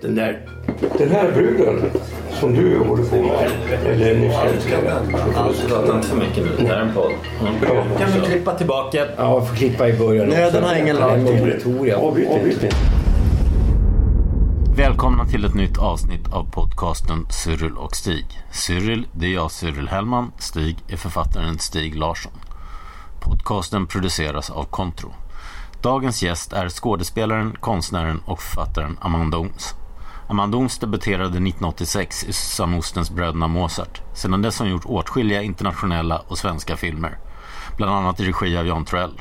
Den där, den här bruden som du håller på med, eller ni ska Prata inte för mycket nu, det här är en podd. Mm. Kan vi klippa tillbaka? Ja, jag får klippa i början Nej, den har ingen lagt till. Victoria. Avbryt inte. Välkomna till ett nytt avsnitt av podcasten Cyril och Stig. Cyril, det är jag Cyril Hellman. Stig är författaren Stig Larsson. Podcasten produceras av Kontro. Dagens gäst är skådespelaren, konstnären och författaren Amanda Ons. Amanda Ons debuterade 1986 i Susanne Ostens Bröderna Mozart. Sedan dess har hon gjort åtskilliga internationella och svenska filmer. Bland annat i regi av Jan Troell.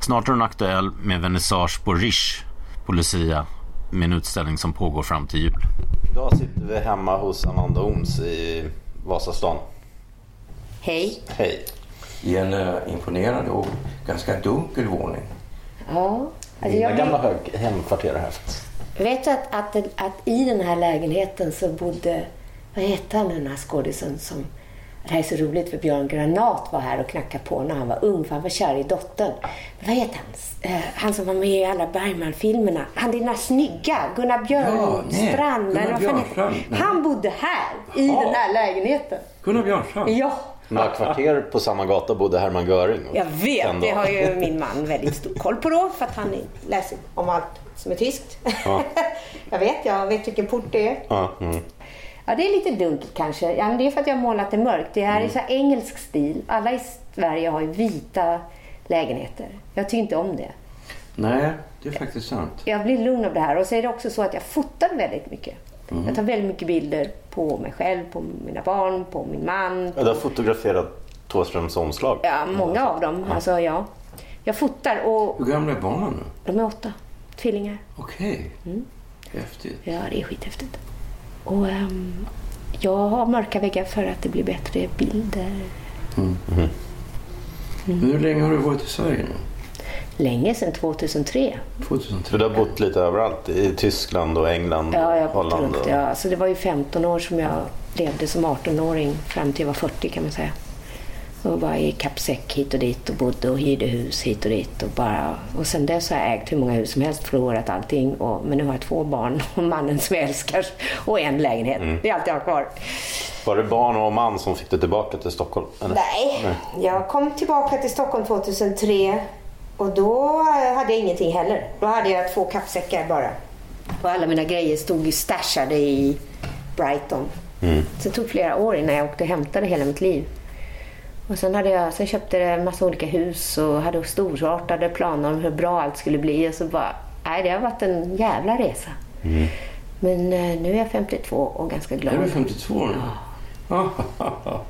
Snart är hon aktuell med vernissage på Riche på Lucia med en utställning som pågår fram till jul. Idag sitter vi hemma hos Amanda Oms i Vasastan. Hej. Hej. I en eh, imponerande och ganska dunkel våning. Ja, alltså jag gamla hög hemkvarter har haft. Vet att, att, att i den här lägenheten så bodde, vad hette han den här skådisen som, det här är så roligt för Björn Granat var här och knackade på när han var ung för han var kär i dottern. Vad heter han? Eh, Han som var med i alla Bergman-filmerna. Han den där snygga, Gunnar Ja, Björnstrand. vad Gunnar Björnstrand. Han bodde här, i den här lägenheten. Gunnar Björnstrand. Ja, Några kvarter på samma gata bodde Hermann Göring. jag vet. Det har ju min man väldigt stor koll på då för att han läser om allt som är tyskt. Ja. jag vet, jag vet vilken port det är. Ja, mm. Ja, det är lite dunkelt kanske. Ja, men det är för att jag har målat det mörkt. Det här är så här engelsk stil. Alla i Sverige har ju vita lägenheter. Jag tycker inte om det. Nej, det är faktiskt sant. Jag blir lugn av det här. Och så är det också så att jag fotar väldigt mycket. Jag tar väldigt mycket bilder på mig själv, på mina barn, på min man. Ja, Du har fotograferat Thåströms omslag. Ja, många av dem. Alltså, ja. Jag fotar och Hur gamla är barnen nu? de är åtta. Tvillingar. Okej. Mm. Häftigt. Ja, det är skithäftigt. Och ehm, jag har mörka väggar för att det blir bättre bilder. Men hur länge har du varit i Sverige nu? Länge sedan 2003. 2003? För du har bott lite överallt. I Tyskland och England Ja, jag Holland. runt. och- Ja. Så det var ju 15 år som jag levde som 18-åring fram till jag var 40 kan man säga. Och var i kappsäck hit och dit och bodde och hyrde hus hit och dit. Och, bara, och sen dess har jag ägt hur många hus som helst, förlorat allting. Och, men nu har jag två barn och mannen som jag älskar och en lägenhet. Mm. Det är allt jag har kvar. Var det barn och man som fick dig tillbaka till Stockholm? Eller? Nej, jag kom tillbaka till Stockholm 2003 och då hade jag ingenting heller. Då hade jag två kappsäckar bara. Och alla mina grejer stod ju stashade i Brighton. Så det tog flera år innan jag åkte och hämtade hela mitt liv. Och sen, hade jag, sen köpte jag en massa olika hus och hade storartade planer om hur bra allt skulle bli. Och så bara, nej det har varit en jävla resa. Men eh, nu är jag 52 och ganska glad. Är du 52 nu? Ja.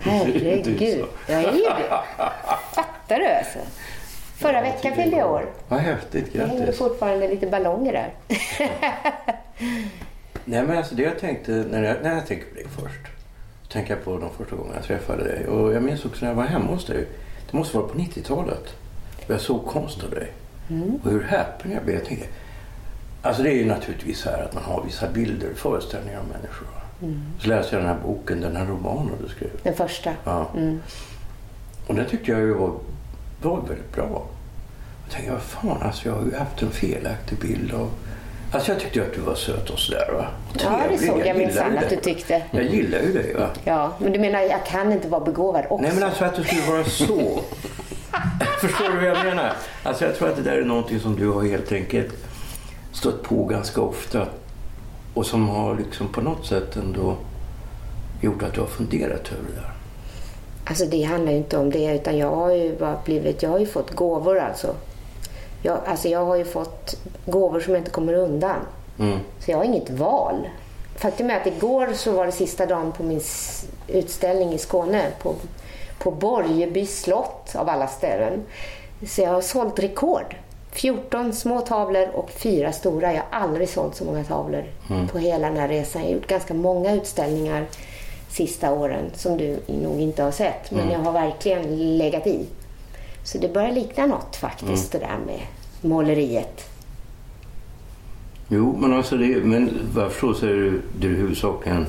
Herregud, jag är ju det. Fattar du alltså? Förra veckan fyllde jag år. Vad häftigt, Det hänger grattis. fortfarande lite ballonger där. Nej men alltså det jag tänkte när jag, när jag tänker på dig först. Tänker jag på de första gångerna jag träffade dig. Och jag minns också när jag var hemma hos dig. Det måste vara på 90-talet. Och jag såg konst av dig. Och hur häpen jag blev. Jag tänkte, alltså det är ju naturligtvis så här att man har vissa bilder, föreställningar om människor. Så läste jag den här boken, den här romanen du skrev. Den första. Ja. Och den tyckte jag ju var, var väldigt bra. Jag tänkte, vad fan, alltså jag har ju haft en felaktig bild av... Alltså jag tyckte att du var söt och sådär va. Och Ja, det såg jag gillar minsann att du tyckte. Jag gillar ju dig va. Ja, men du menar jag kan inte vara begåvad också? Nej men alltså att du skulle vara så. Förstår du vad jag menar? Alltså jag tror att det där är någonting som du har helt enkelt stött på ganska ofta. Och som har liksom på något sätt ändå gjort att du har funderat över det där. Alltså det handlar ju inte om det utan jag har ju bara blivit, jag har ju fått gåvor alltså. Jag, alltså jag har ju fått gåvor som jag inte kommer undan. Mm. Så jag har inget val. Faktum är att igår så var det sista dagen på min utställning i Skåne på, på Borgeby slott av alla ställen. Så jag har sålt rekord. 14 små tavlor och fyra stora. Jag har aldrig sålt så många tavlor på hela den här resan. Jag har gjort ganska många utställningar sista åren som du nog inte har sett. Men jag har verkligen legat i. Så det börjar likna något faktiskt det där med måleriet. Jo, men alltså det, men vad jag förstår så är det, det är huvudsakligen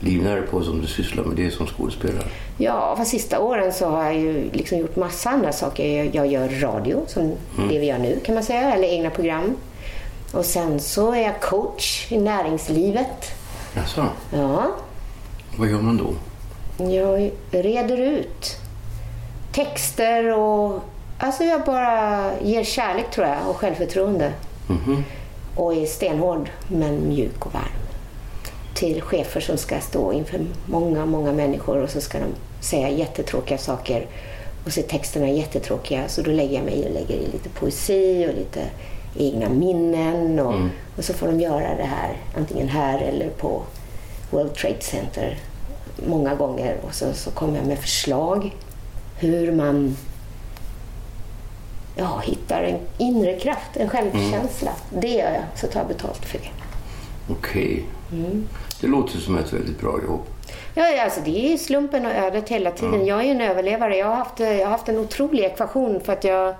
livnära på som du sysslar med det som skådespelare. Ja, för sista åren så har jag ju liksom gjort massa andra saker. Jag, jag gör radio, som det vi gör nu kan man säga, eller egna program. Och sen så är jag coach i näringslivet. Jaså, Ja, vad gör man då? jag reder ut texter och... Alltså jag bara ger kärlek tror jag och självförtroende. Och är stenhård men mjuk och varm. Till chefer som ska stå inför många, många människor och så ska de säga jättetråkiga saker. Och så är texterna jättetråkiga så då lägger jag mig och lägger i lite poesi och lite egna minnen. Och, och så får de göra det här antingen här eller på World Trade Center många gånger. Och så, så kommer jag med förslag hur man ja, hittar en inre kraft, en självkänsla. Det gör jag, så tar jag betalt för det. Okej. Det låter som ett väldigt bra jobb. Ja, alltså det är slumpen och ödet hela tiden. Jag är ju en överlevare. Jag har, haft, jag har haft en otrolig ekvation för att jag,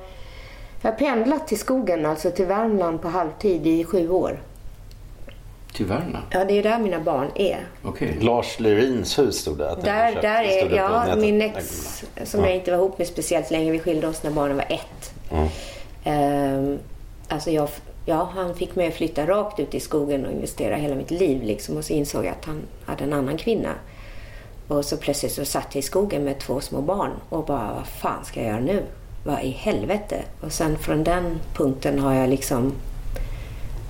jag har pendlat till skogen, alltså till Värmland på halvtid i sju år. Till Värmland? Ja, det är där mina barn är. Okej. Lars Lerins hus stod det. att Där, där är, ja, nätet. min ex som jag inte var ihop med speciellt länge, vi skilde oss när barnen var ett. Ehm, alltså jag, ja, han fick mig att flytta rakt ut i skogen och investera hela mitt liv liksom, och så insåg jag att han hade en annan kvinna. Och så plötsligt så satt jag i skogen med två små barn och bara, vad fan ska jag göra nu? Vad i helvete? Och sen från den punkten har jag liksom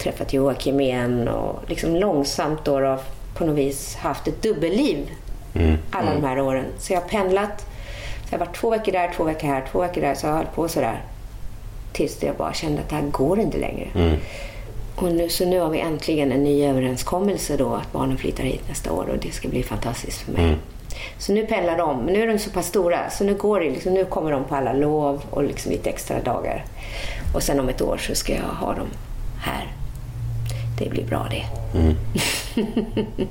träffat Joakim igen och liksom långsamt då, då på något vis haft ett dubbelliv alla de här åren. Så jag har pendlat. Så jag har varit två veckor där, två veckor här, två veckor där. Så jag har hållit på sådär. Tills jag bara kände att det här går inte längre. Och nu, så nu har vi äntligen en ny överenskommelse då att barnen flyttar hit nästa år och det ska bli fantastiskt för mig. Så nu pendlar de, men nu är de så pass stora så nu, går det, liksom, nu kommer de på alla lov och liksom lite extra dagar. Och sen om ett år så ska jag ha dem här. Det blir bra det.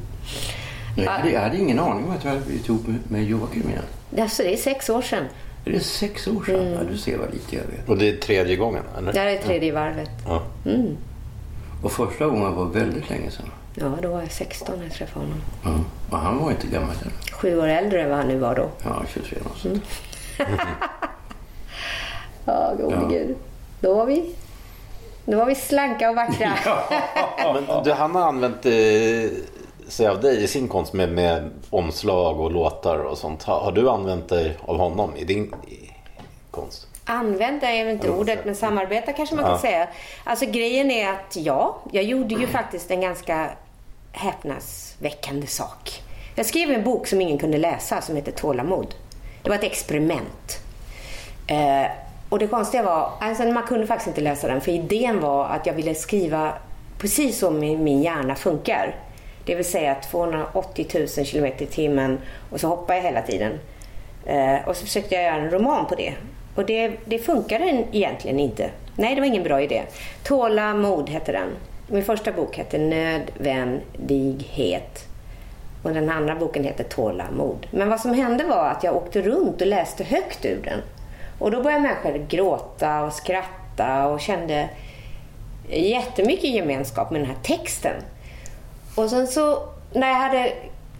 Jag hade, jag hade ingen aning om att du hade blivit ihop med, Joakim igen. Alltså, det är sex år sedan. Är det sex år sedan? Ja, du ser vad lite jag vet. Och det är tredje gången, eller? Det här är tredje varvet. Ja. Och första gången var väldigt länge sedan. Ja, då var jag 16 när jag träffade honom. Ja. Och han var inte gammal än. Sju år äldre än vad han nu var då. Ja, 23 något sånt. Ja, gode Ja. gud. Då var vi, då var vi slanka och vackra. Men du, han har använt eh, sig av dig i sin konst med, med omslag och låtar och sånt. Har, har du använt dig av honom i din i konst? Använda är inte ordet, men samarbeta kanske man kan säga. Alltså grejen är att ja, jag gjorde ju faktiskt en ganska häpnadsväckande sak. Jag skrev en bok som ingen kunde läsa som heter Tålamod. Det var ett experiment. Eh, och det konstiga var, alltså man kunde faktiskt inte läsa den för idén var att jag ville skriva precis som min, hjärna funkar. Det vill säga 280 000 kilometer i timmen och så hoppar jag hela tiden. Eh, och så försökte jag göra en roman på det. Och det, det funkade egentligen inte. Nej, det var ingen bra idé. Tålamod hette den. Min första bok hette Nödvändighet. Och den andra boken heter Tålamod. Men vad som hände var att jag åkte runt och läste högt ur den. Och då började människor gråta och skratta och kände jättemycket gemenskap med den här texten. Och sen så när jag hade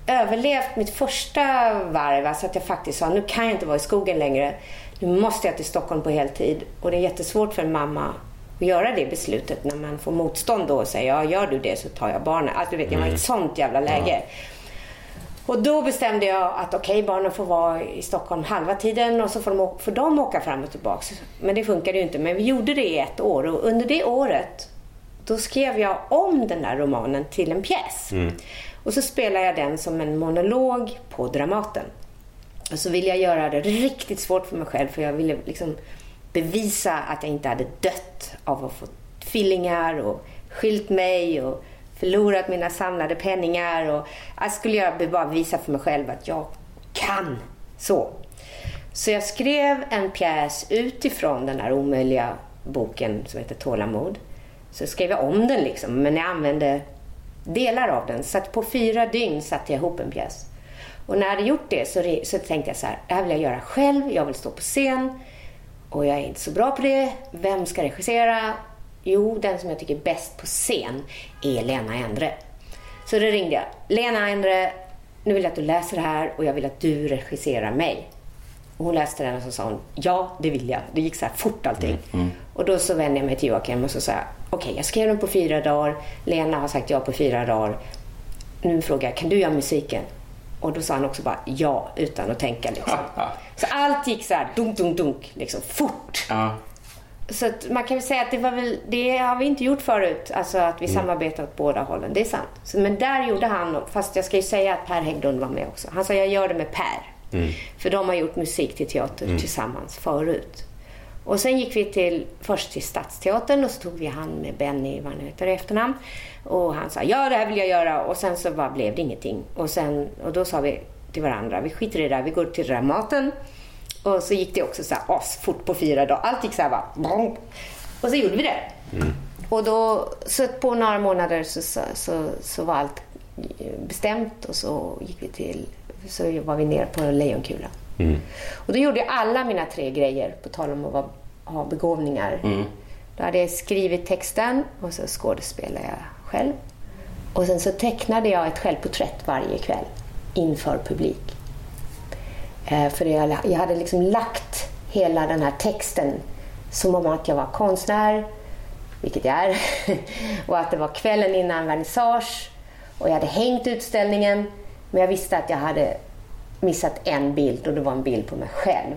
överlevt mitt första varv, alltså att jag faktiskt sa nu kan jag inte vara i skogen längre. Nu måste jag till Stockholm på heltid. Och det är jättesvårt för en mamma att göra det beslutet när man får motstånd då och säger ja gör du det så tar jag barnen. Alltså du vet, jag var i ett sånt jävla läge. Och då bestämde jag att okej, barnen får vara i Stockholm halva tiden och så får de, å- får de åka fram och tillbaka. Men det funkade ju inte. Men vi gjorde det i ett år och under det året då skrev jag om den där romanen till en pjäs. Och så spelade jag den som en monolog på Dramaten. Och så ville jag göra det riktigt svårt för mig själv för jag ville liksom bevisa att jag inte hade dött av att få tvillingar och skilt mig och förlorat mina samlade penningar. Och jag skulle göra, bara visa för mig själv att jag kan. Så. Så jag skrev en pjäs utifrån den här omöjliga boken som heter Tålamod. Så skrev jag om den liksom, men jag använde delar av den. Så att på fyra dygn satte jag ihop en pjäs. Och när jag hade gjort det så, så tänkte jag så här, det här vill jag göra själv, jag vill stå på scen. Och jag är inte så bra på det. Vem ska regissera? Jo, den som jag tycker är bäst på scen är Lena Endre. Så då ringde jag. Lena Endre, nu vill jag att du läser det här och jag vill att du regisserar mig. Och hon läste den och så sa hon, ja det vill jag. Det gick så här fort allting. Och då så vände jag mig till Joakim och så sa jag, okej jag skrev den på fyra dagar. Lena har sagt ja på fyra dagar. Nu frågar jag, kan du göra musiken? Och då sa han också bara ja, utan att tänka liksom. Så allt gick så här dunk, dunk, dunk, liksom fort. Ja. Så man kan väl säga att det väl, det har vi inte gjort förut, alltså att vi samarbetar åt båda hållen. Det är sant. Så, men där gjorde han, fast jag ska ju säga att Per Hägglund var med också. Han sa jag gör det med Per. För de har gjort musik till teater tillsammans förut. Och sen gick vi till, först till Stadsteatern och så tog vi han med Benny, vad han heter i efternamn. Och han sa ja det här vill jag göra och sen så bara blev det ingenting. Och, sen, och då sa vi till varandra, vi skiter i det där, vi går till Dramaten. Och så gick det också så här asfort på fyra dagar. Allt gick så här bara. Och så gjorde vi det. Och då, så på några månader så, så, så, så var allt bestämt och så gick vi till, så var vi nere på Lejonkulan. Och då gjorde jag alla mina tre grejer, på tal om att vara, ha begåvningar. Då hade jag skrivit texten och så skådespelade jag själv. Och sen så tecknade jag ett självporträtt varje kväll inför publik. Eh, För jag, jag hade liksom lagt hela den här texten som om att jag var konstnär, vilket jag är, och att det var kvällen innan vernissage och jag hade hängt utställningen men jag visste att jag hade missat en bild och det var en bild på mig själv.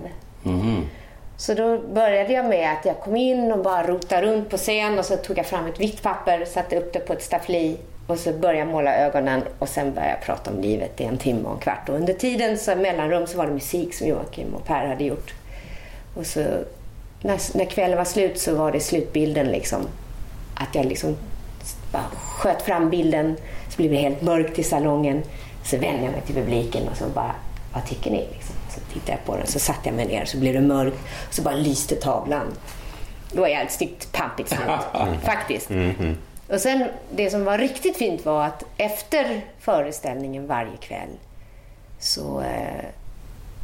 Så då började jag med att jag kom in och bara rotade runt på scen och så tog jag fram ett vitt papper, satte upp det på ett staffli och så började jag måla ögonen och sen började jag prata om livet i en timme och en kvart. Och under tiden, så mellanrum, så var det musik som Joakim och Per hade gjort. Och så när, när kvällen var slut så var det slutbilden liksom. Att jag liksom bara sköt fram bilden, så blev det helt mörkt i salongen. Så vände jag mig till publiken och så bara, vad tycker ni? Liksom. Så tittade jag på den, så satte jag mig ner, så blev det mörkt. Så bara lyste tavlan. Det var jävligt snyggt, pampigt slut. Faktiskt. Och sen, det som var riktigt fint var att efter föreställningen varje kväll så eh,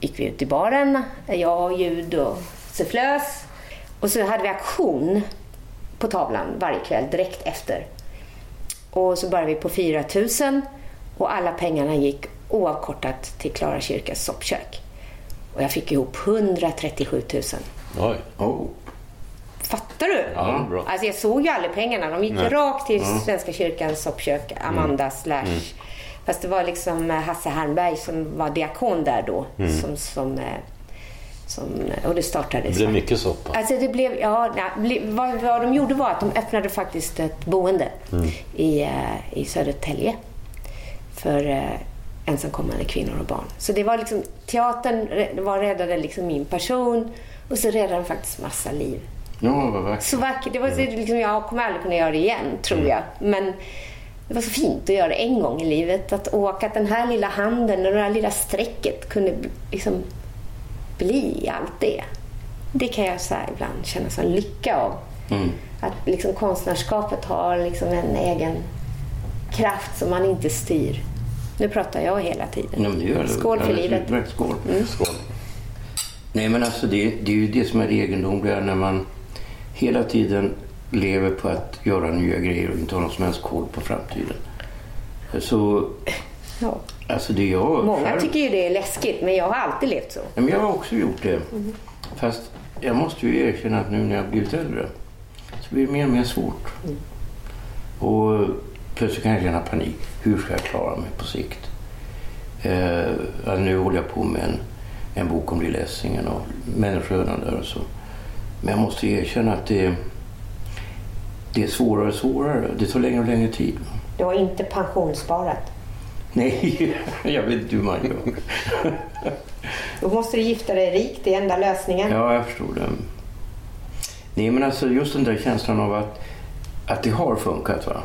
gick vi ut i baren, jag, ljud och sufflös. Och så hade vi aktion på tavlan varje kväll direkt efter. Och så började vi på 4 000 och alla pengarna gick oavkortat till Klara kyrkas soppkök. Och jag fick ihop 137 000. Oj. Oh. Fattar du? Ja, bra. Alltså jag såg ju aldrig pengarna. De gick rakt till Svenska kyrkans soppkök, Amanda slash. Fast det var liksom eh, Hasse Hernberg som var diakon där då. Som, som, eh, som, och det startade Det så. blev mycket soppa. Alltså det blev, ja, nej, vad, vad de gjorde var att de öppnade faktiskt ett boende i, eh, i Södertälje för eh, ensamkommande kvinnor och barn. Så det var liksom, teatern var räddade liksom min person och så räddade de faktiskt massa liv. Ja, vackert. Så vackert. Det var så, liksom, jag kommer aldrig kunna göra det igen, tror jag. Men det var så fint att göra det en gång i livet. Att åka, att den här lilla handen och det här lilla strecket kunde bli- liksom bli allt det. Det kan jag så ibland känna sån lycka av. Att liksom konstnärskapet har liksom en egen kraft som man inte styr. Nu pratar jag hela tiden. Ja. Skål för livet. Skål. Skål. Nej, men alltså det, det är ju det som är det egendomliga när man hela tiden lever på att göra nya grejer och inte har någon som helst koll på framtiden. Så, Ja. alltså det jag Många själv- tycker ju det är läskigt, men jag har alltid levt så. Ja, men jag har också gjort det. Fast jag måste ju erkänna att nu när jag blivit äldre så blir det mer och mer svårt. Och plötsligt kan jag känna panik. Hur ska jag klara mig på sikt? Eh, nu håller jag på med en, en bok om lilla Essingen och människoöden där och så. Men jag måste erkänna att det, det är svårare och svårare. Det tar längre och längre tid. Du har inte pensionssparat. Nej, jag vet inte hur man gör. Då måste du gifta dig rik, det är enda lösningen. Ja, jag förstår det. Nej, men alltså just den där känslan av att, att det har funkat. Va?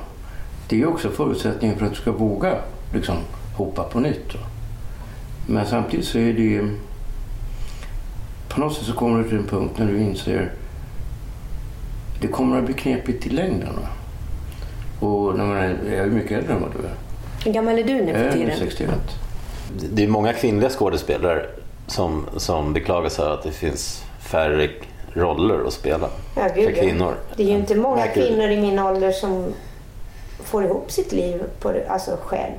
Det är också förutsättningen för att du ska våga liksom, hoppa på nytt. Va? Men samtidigt så är det ju... På något sätt så kommer du till en punkt när du inser det kommer att bli knepigt i längden. Och när man är, jag är mycket äldre än vad du är. Hur gammal är du nu Jag för är nu tiden? 61. Det är många kvinnliga skådespelare som, som beklagar sig att det finns färre roller att spela Ja, gud, för kvinnor. Det är ju inte många du? kvinnor i min ålder som får ihop sitt liv på alltså själv.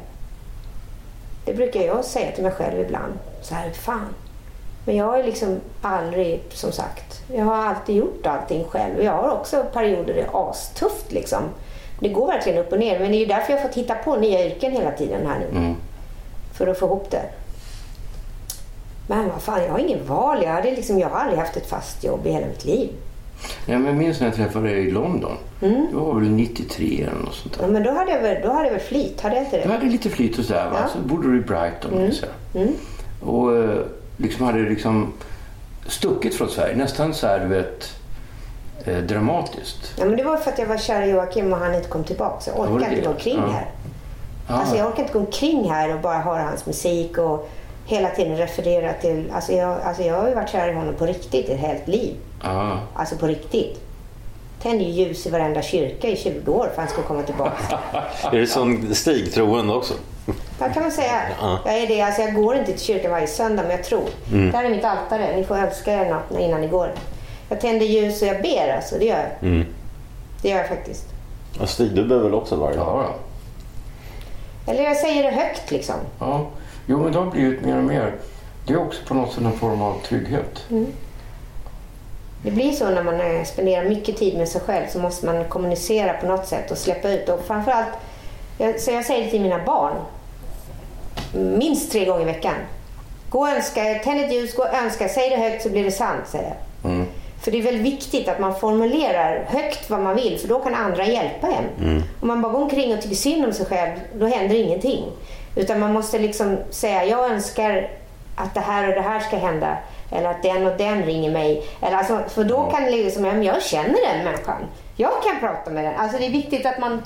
Det brukar jag säga till mig själv ibland. Så här, fan. Men jag har liksom aldrig, som sagt, jag har alltid gjort allting själv. Jag har också perioder det är astufft liksom. Det går verkligen upp och ner. Men det är ju därför jag har fått hitta på nya yrken hela tiden här nu. Mm. För att få ihop det. Men vad fan, jag har ingen val. Jag, hade liksom, jag har aldrig haft ett fast jobb i hela mitt liv. Ja, men jag minns när jag träffade dig i London. Mm. Det var väl 93 eller något sånt Ja, där. men då hade jag väl, då hade jag väl flit, hade jag inte Du det? hade lite flyt och sådär? Ja. Mm. Så bodde du i Brighton. minns jag. Och eh, liksom hade liksom stuckit från Sverige. Nästan så här du vet eh, dramatiskt. Ja, men det var för att jag var kär i Joakim och han inte kom tillbaka. Så jag orkar inte gå omkring Ja. här. Ah. Alltså jag orkar inte gå omkring här och bara höra hans musik och hela tiden referera till... Alltså jag, alltså jag har ju varit kär i honom på riktigt ett helt liv. Ja. Alltså på riktigt. Tände ju ljus i varenda kyrka i 20 år för att han skulle komma tillbaka. Är det som Stig troende också? Vad kan man säga? Ja. Jag är det. Alltså jag går inte till kyrkan varje söndag men jag tror. Mm. Det här är mitt altare. Ni får önska er något innan ni går. Jag tänder ljus och jag ber alltså. Det gör jag. Mm. Det gör jag faktiskt. Och Stig, du behöver väl också varje dag? Ja, ja. Eller jag säger det högt liksom. ja. Jo, men det har blivit mer och mer. Det är också på något sätt en form av trygghet. Det blir så när man eh, spenderar mycket tid med sig själv så måste man kommunicera på något sätt och släppa ut. Och framförallt, så jag säger det till mina barn, minst tre gånger i veckan. Gå och önska, tänd ett ljus, gå och önska, säg det högt så blir det sant, säger jag. Mm. För det är väldigt viktigt att man formulerar högt vad man vill för då kan andra hjälpa en. Om man bara går omkring och tycker synd om sig själv, då händer ingenting. Utan man måste liksom säga, jag önskar att det här och det här ska hända. Eller att den och den ringer mig. Eller alltså, för då kan det liksom, ja, men jag känner den människan. Jag kan prata med den. Alltså det är viktigt att man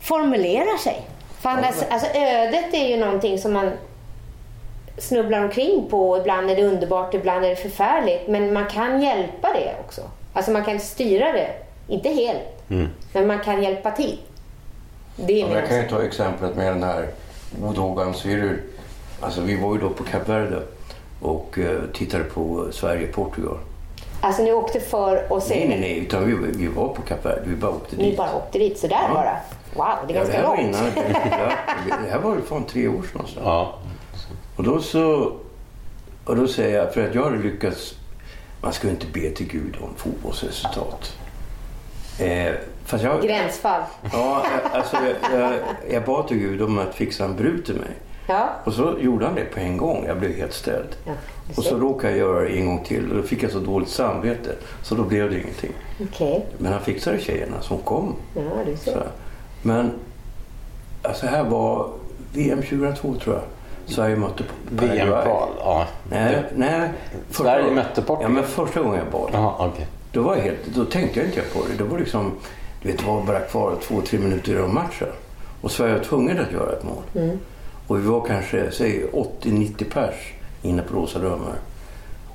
formulerar sig. För annars, alltså ödet är ju någonting som man snubblar omkring på. Ibland är det underbart, ibland är det förfärligt. Men man kan hjälpa det också. Alltså man kan styra det. Inte helt, men man kan hjälpa till. Det är Ja, jag kan ju ta exemplet med den här Bodogan Cyril. Alltså vi var ju då på Kap Verde och eh, tittade på Sverige-Portugal. Alltså ni åkte för att se Nej, nej, nej, utan vi, vi var på Kap Verde. Vi bara åkte Ni dit. bara åkte dit sådär Ja. bara? Wow, det är Ja, det ganska var långt. innan. Det, det här var ju fan tre år sedan. Alltså. Ja. Och då så... Och då säger jag, för att jag hade lyckats... Man ska ju inte be till Gud om fotbollsresultat. Eh, fast jag, Gränsfall. Ja, alltså jag, jag, jag bad till Gud om att fixa en brud till mig. Ja. Och så gjorde han det på en gång. Jag blev helt ställd. Ja, och så råkade jag göra det en gång till och då fick jag så dåligt samvete. Så då blev det ingenting. Okej. Men han fixade tjejerna som kom. Ja, du Så. ser. här. Men alltså här var VM 2002 tror jag. Sverige mötte Paraguay. VM-kval. Ja. Nej, nej. Sverige mötte Portugal. Ja, men första gången jag bad. Jaha, okej. Då, var jag helt, då tänkte jag inte på det. Det var liksom, du vet, det var bara kvar två, tre minuter av matchen. Och Sverige var tvungen att göra ett mål. Och vi var kanske, säg 80-90 pers inne på Rosa Drömmar.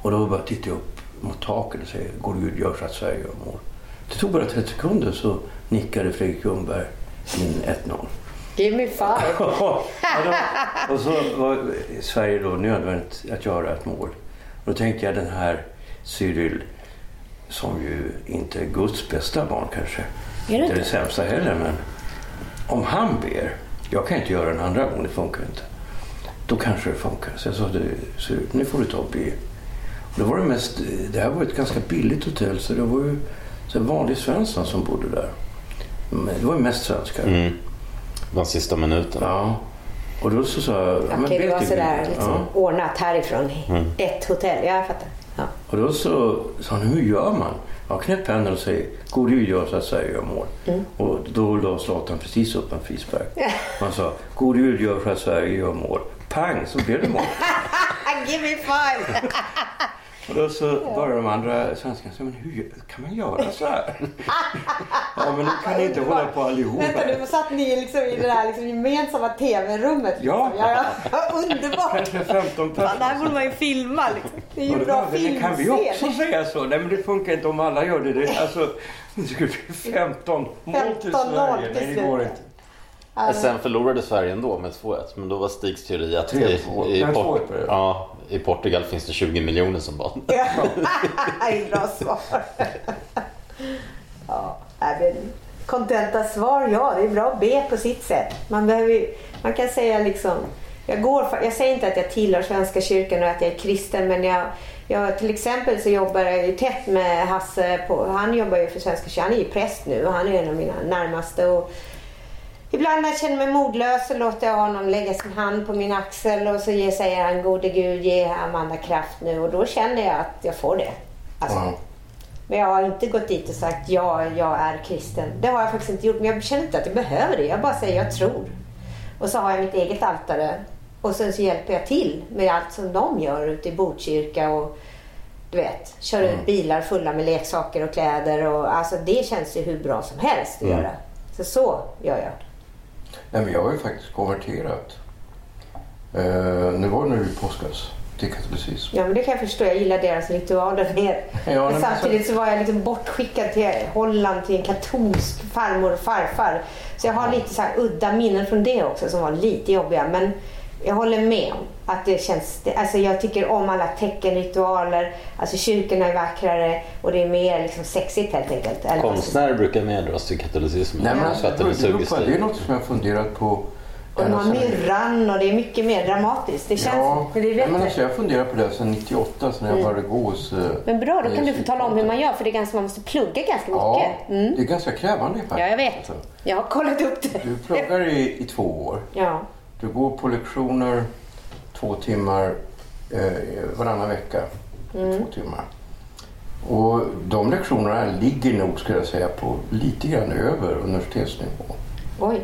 Och då bara tittade jag upp mot taket och säger, går Gud gör så att Sverige gör mål. Det tog bara 30 sekunder så nickade Fredrik Ljungberg in 1-0. Give me five. Ja, då- och så var Sverige då nödvändigt att göra ett mål. Och då tänkte jag den här Cyril, som ju inte är Guds bästa barn kanske. det inte inte? det sämsta heller, men om han ber, jag kan inte göra en andra gång, det funkar inte. Då kanske det funkar. Så jag sa, du, Cyril, nu får du ta och be. Och det, var det, mest, det här var ett ganska billigt hotell, så det var ju så vanlig Svensson som bodde där. Men det var ju mest svenskar. Mm. De sista minuten. Ja. Och då så sa jag... Okej, men det var sådär liksom, Ja. ordnat härifrån. Ett hotell. Ja, jag fattar. Ja. Och då så sa han, hur gör man? Ja, knäpp händerna och säg, God Gud gör så att Sverige gör mål. Mm. Och då la Zlatan precis upp en frispark. Han sa, God Gud gör så att Sverige gör mål. Pang, så blev det mål. Give me five! Och då så började de andra svenskarna säga, men hur kan man göra så här? ja, men nu kan ni inte hålla på allihopa. Vänta nu, satt ni liksom i det där liksom gemensamma tv-rummet? Ja. Liksom. ja, ja. Underbart! Kanske 15 Fan, det här borde personer. man ju filma liksom. Det är ju Och bra men Kan vi också filmscen. säga så? Nej men det funkar inte om alla gör det. det alltså, det skulle bli 15 mål till 15-0 Sverige. Nej det går inte. Alltså, Sen förlorade Sverige ändå med 2-1. Men då var Stigs teori att i, 3-2. i, Port- 2-1 blev det. ja, i Portugal finns det 20 miljoner som barn. Ja, det är bra svar. ja, men kontenta svar, ja det är bra B på sitt sätt. Man, behöver, man kan säga liksom, jag, går, jag säger inte att jag tillhör Svenska kyrkan och att jag är kristen men jag, jag, till exempel så jobbar jag ju tätt med Hasse, på, han jobbar ju för Svenska kyrkan, han är ju präst nu och han är en av mina närmaste. Och, Ibland när jag känner mig modlös så låter jag honom lägga sin hand på min axel och så ger- säger han gode Gud ge Amanda kraft nu och då känner jag att jag får det. Alltså, Ja. Men jag har inte gått dit och sagt ja, jag är kristen. Det har jag faktiskt inte gjort men jag känner inte att jag behöver det. Jag bara säger jag tror. Och så har jag mitt eget altare och sen så hjälper jag till med allt som de gör ute i Botkyrka och du vet, kör ut bilar fulla med leksaker och kläder och alltså det känns ju hur bra som helst att göra. Så så gör jag. Nej, men jag har ju faktiskt konverterat. Eh, nu var det nu i påskas till katolicism. Ja men det kan jag förstå. Jag gillar deras ritualer mer. Ja, men samtidigt så var jag liksom bortskickad till Holland till en katolsk farmor och farfar. Så jag har lite så udda minnen från det också som var lite jobbiga. Men jag håller med om att det känns... det- Alltså jag tycker om alla teckenritualer. Alltså kyrkorna är vackrare och det är mer liksom sexigt helt enkelt. Eller. Konstnärer brukar medras till katolicismen. Nej, men alltså, att den är det, suggestiv. det är något som jag funderat på. Och de har myrran och det är mycket mer dramatiskt. Det känns... Ja, men det är nej, men alltså, jag funderar på det sedan 98, sen jag började gå hos... Men bra, då kan du få tala om hur man gör för det är ganska, man måste plugga ganska Ja, mycket. Mm. det är ganska krävande faktiskt. Ja, jag vet. Jag har kollat upp det. Du pluggar i, i två år. Ja. Du går på lektioner två timmar eh, varannan vecka. Mm. Två timmar. Och de lektionerna ligger nog, skulle jag säga, på lite grann över universitetsnivå. Oj.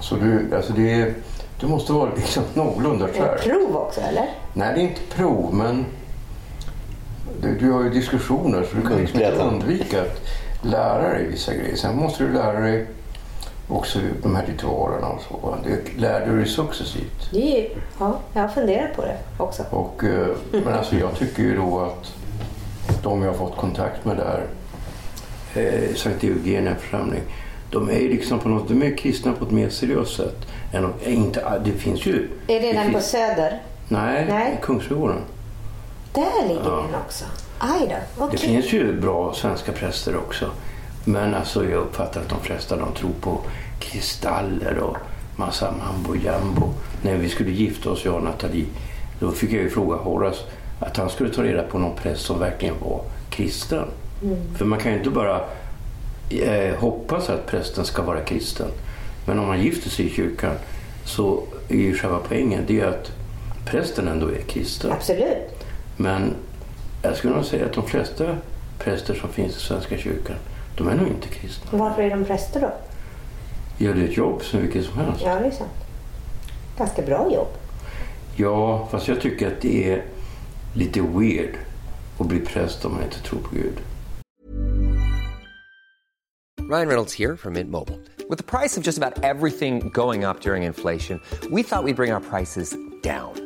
Så du, alltså det, är- du måste vara liksom någorlunda Är det prov också eller? Nej, det är inte prov, men du, du har ju diskussioner så du kan liksom inte undvika att lära dig vissa grejer. Sen måste du lära dig också de här ritualerna och så. Det lär du dig successivt. Det ja, jag har funderat på det också. Och, eh, men alltså jag tycker ju då att de jag har fått kontakt med där, eh, Sankt Eugenia församling, de är ju liksom på något, de är kristna på ett mer seriöst sätt. Än, är inte, det finns ju... Är det den på finns, Söder? Nej, Nej. Kungsgården. Där ligger Ja. den också. Aj då. Det Okej. finns ju bra svenska präster också. Men alltså jag uppfattar att de flesta de tror på kristaller och massa mambo jambo. När vi skulle gifta oss, jag och Nathalie, då fick jag ju fråga Horace att han skulle ta reda på någon präst som verkligen var kristen. För man kan ju inte bara eh, hoppas att prästen ska vara kristen. Men om man gifter sig i kyrkan så är ju själva poängen det är att prästen ändå är kristen. Absolut. Men jag skulle nog säga att de flesta präster som finns i Svenska kyrkan, de är nog inte kristna. Varför är de präster då? Gör det ett jobb som vilket som helst? Ja, det är sant. Ganska bra jobb. Ja, fast jag tycker att det är lite weird att bli präst om man inte tror på Gud. Ryan Reynolds here from Mint Mobile. With the price of just about everything going up during inflation, we thought we'd bring our prices down.